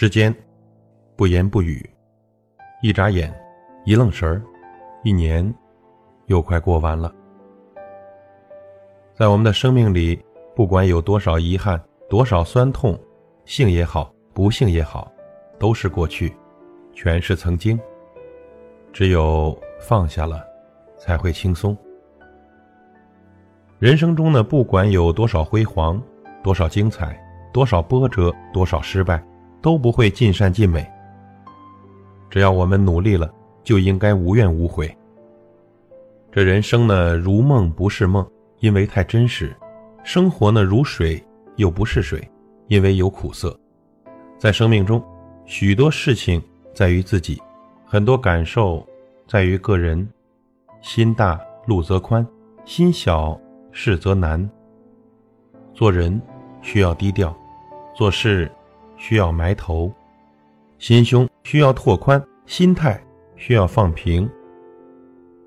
时间不言不语，一眨眼，一愣神儿，一年又快过完了。在我们的生命里，不管有多少遗憾，多少酸痛，幸也好，不幸也好，都是过去，全是曾经。只有放下了，才会轻松。人生中呢，不管有多少辉煌，多少精彩，多少波折，多少失败。都不会尽善尽美。只要我们努力了，就应该无怨无悔。这人生呢，如梦不是梦，因为太真实；生活呢，如水又不是水，因为有苦涩。在生命中，许多事情在于自己，很多感受在于个人。心大路则宽，心小事则难。做人需要低调，做事。需要埋头，心胸需要拓宽，心态需要放平。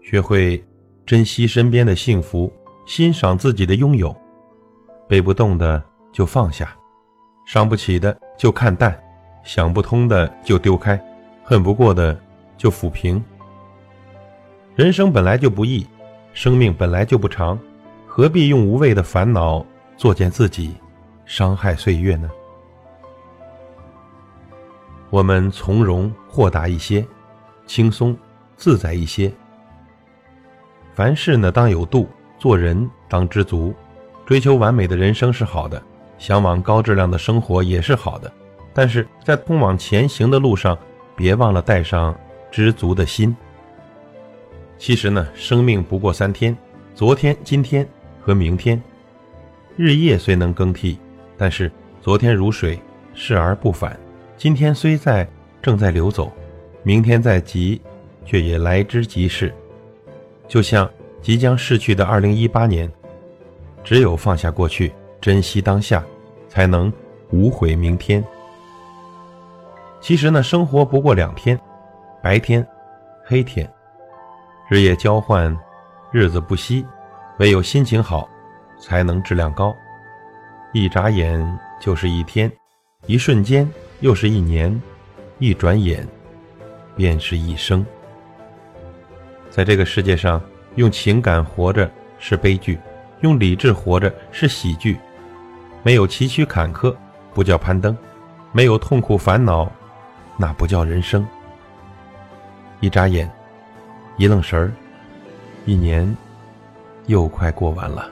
学会珍惜身边的幸福，欣赏自己的拥有。背不动的就放下，伤不起的就看淡，想不通的就丢开，恨不过的就抚平。人生本来就不易，生命本来就不长，何必用无谓的烦恼作践自己，伤害岁月呢？我们从容豁达一些，轻松自在一些。凡事呢，当有度；做人当知足。追求完美的人生是好的，向往高质量的生活也是好的。但是在通往前行的路上，别忘了带上知足的心。其实呢，生命不过三天：昨天、今天和明天。日夜虽能更替，但是昨天如水，逝而不返。今天虽在，正在流走；明天在即，却也来之即逝。就像即将逝去的二零一八年，只有放下过去，珍惜当下，才能无悔明天。其实呢，生活不过两天，白天、黑天，日夜交换，日子不息。唯有心情好，才能质量高。一眨眼就是一天，一瞬间。又是一年，一转眼，便是一生。在这个世界上，用情感活着是悲剧，用理智活着是喜剧。没有崎岖坎坷，不叫攀登；没有痛苦烦恼，那不叫人生。一眨眼，一愣神儿，一年又快过完了。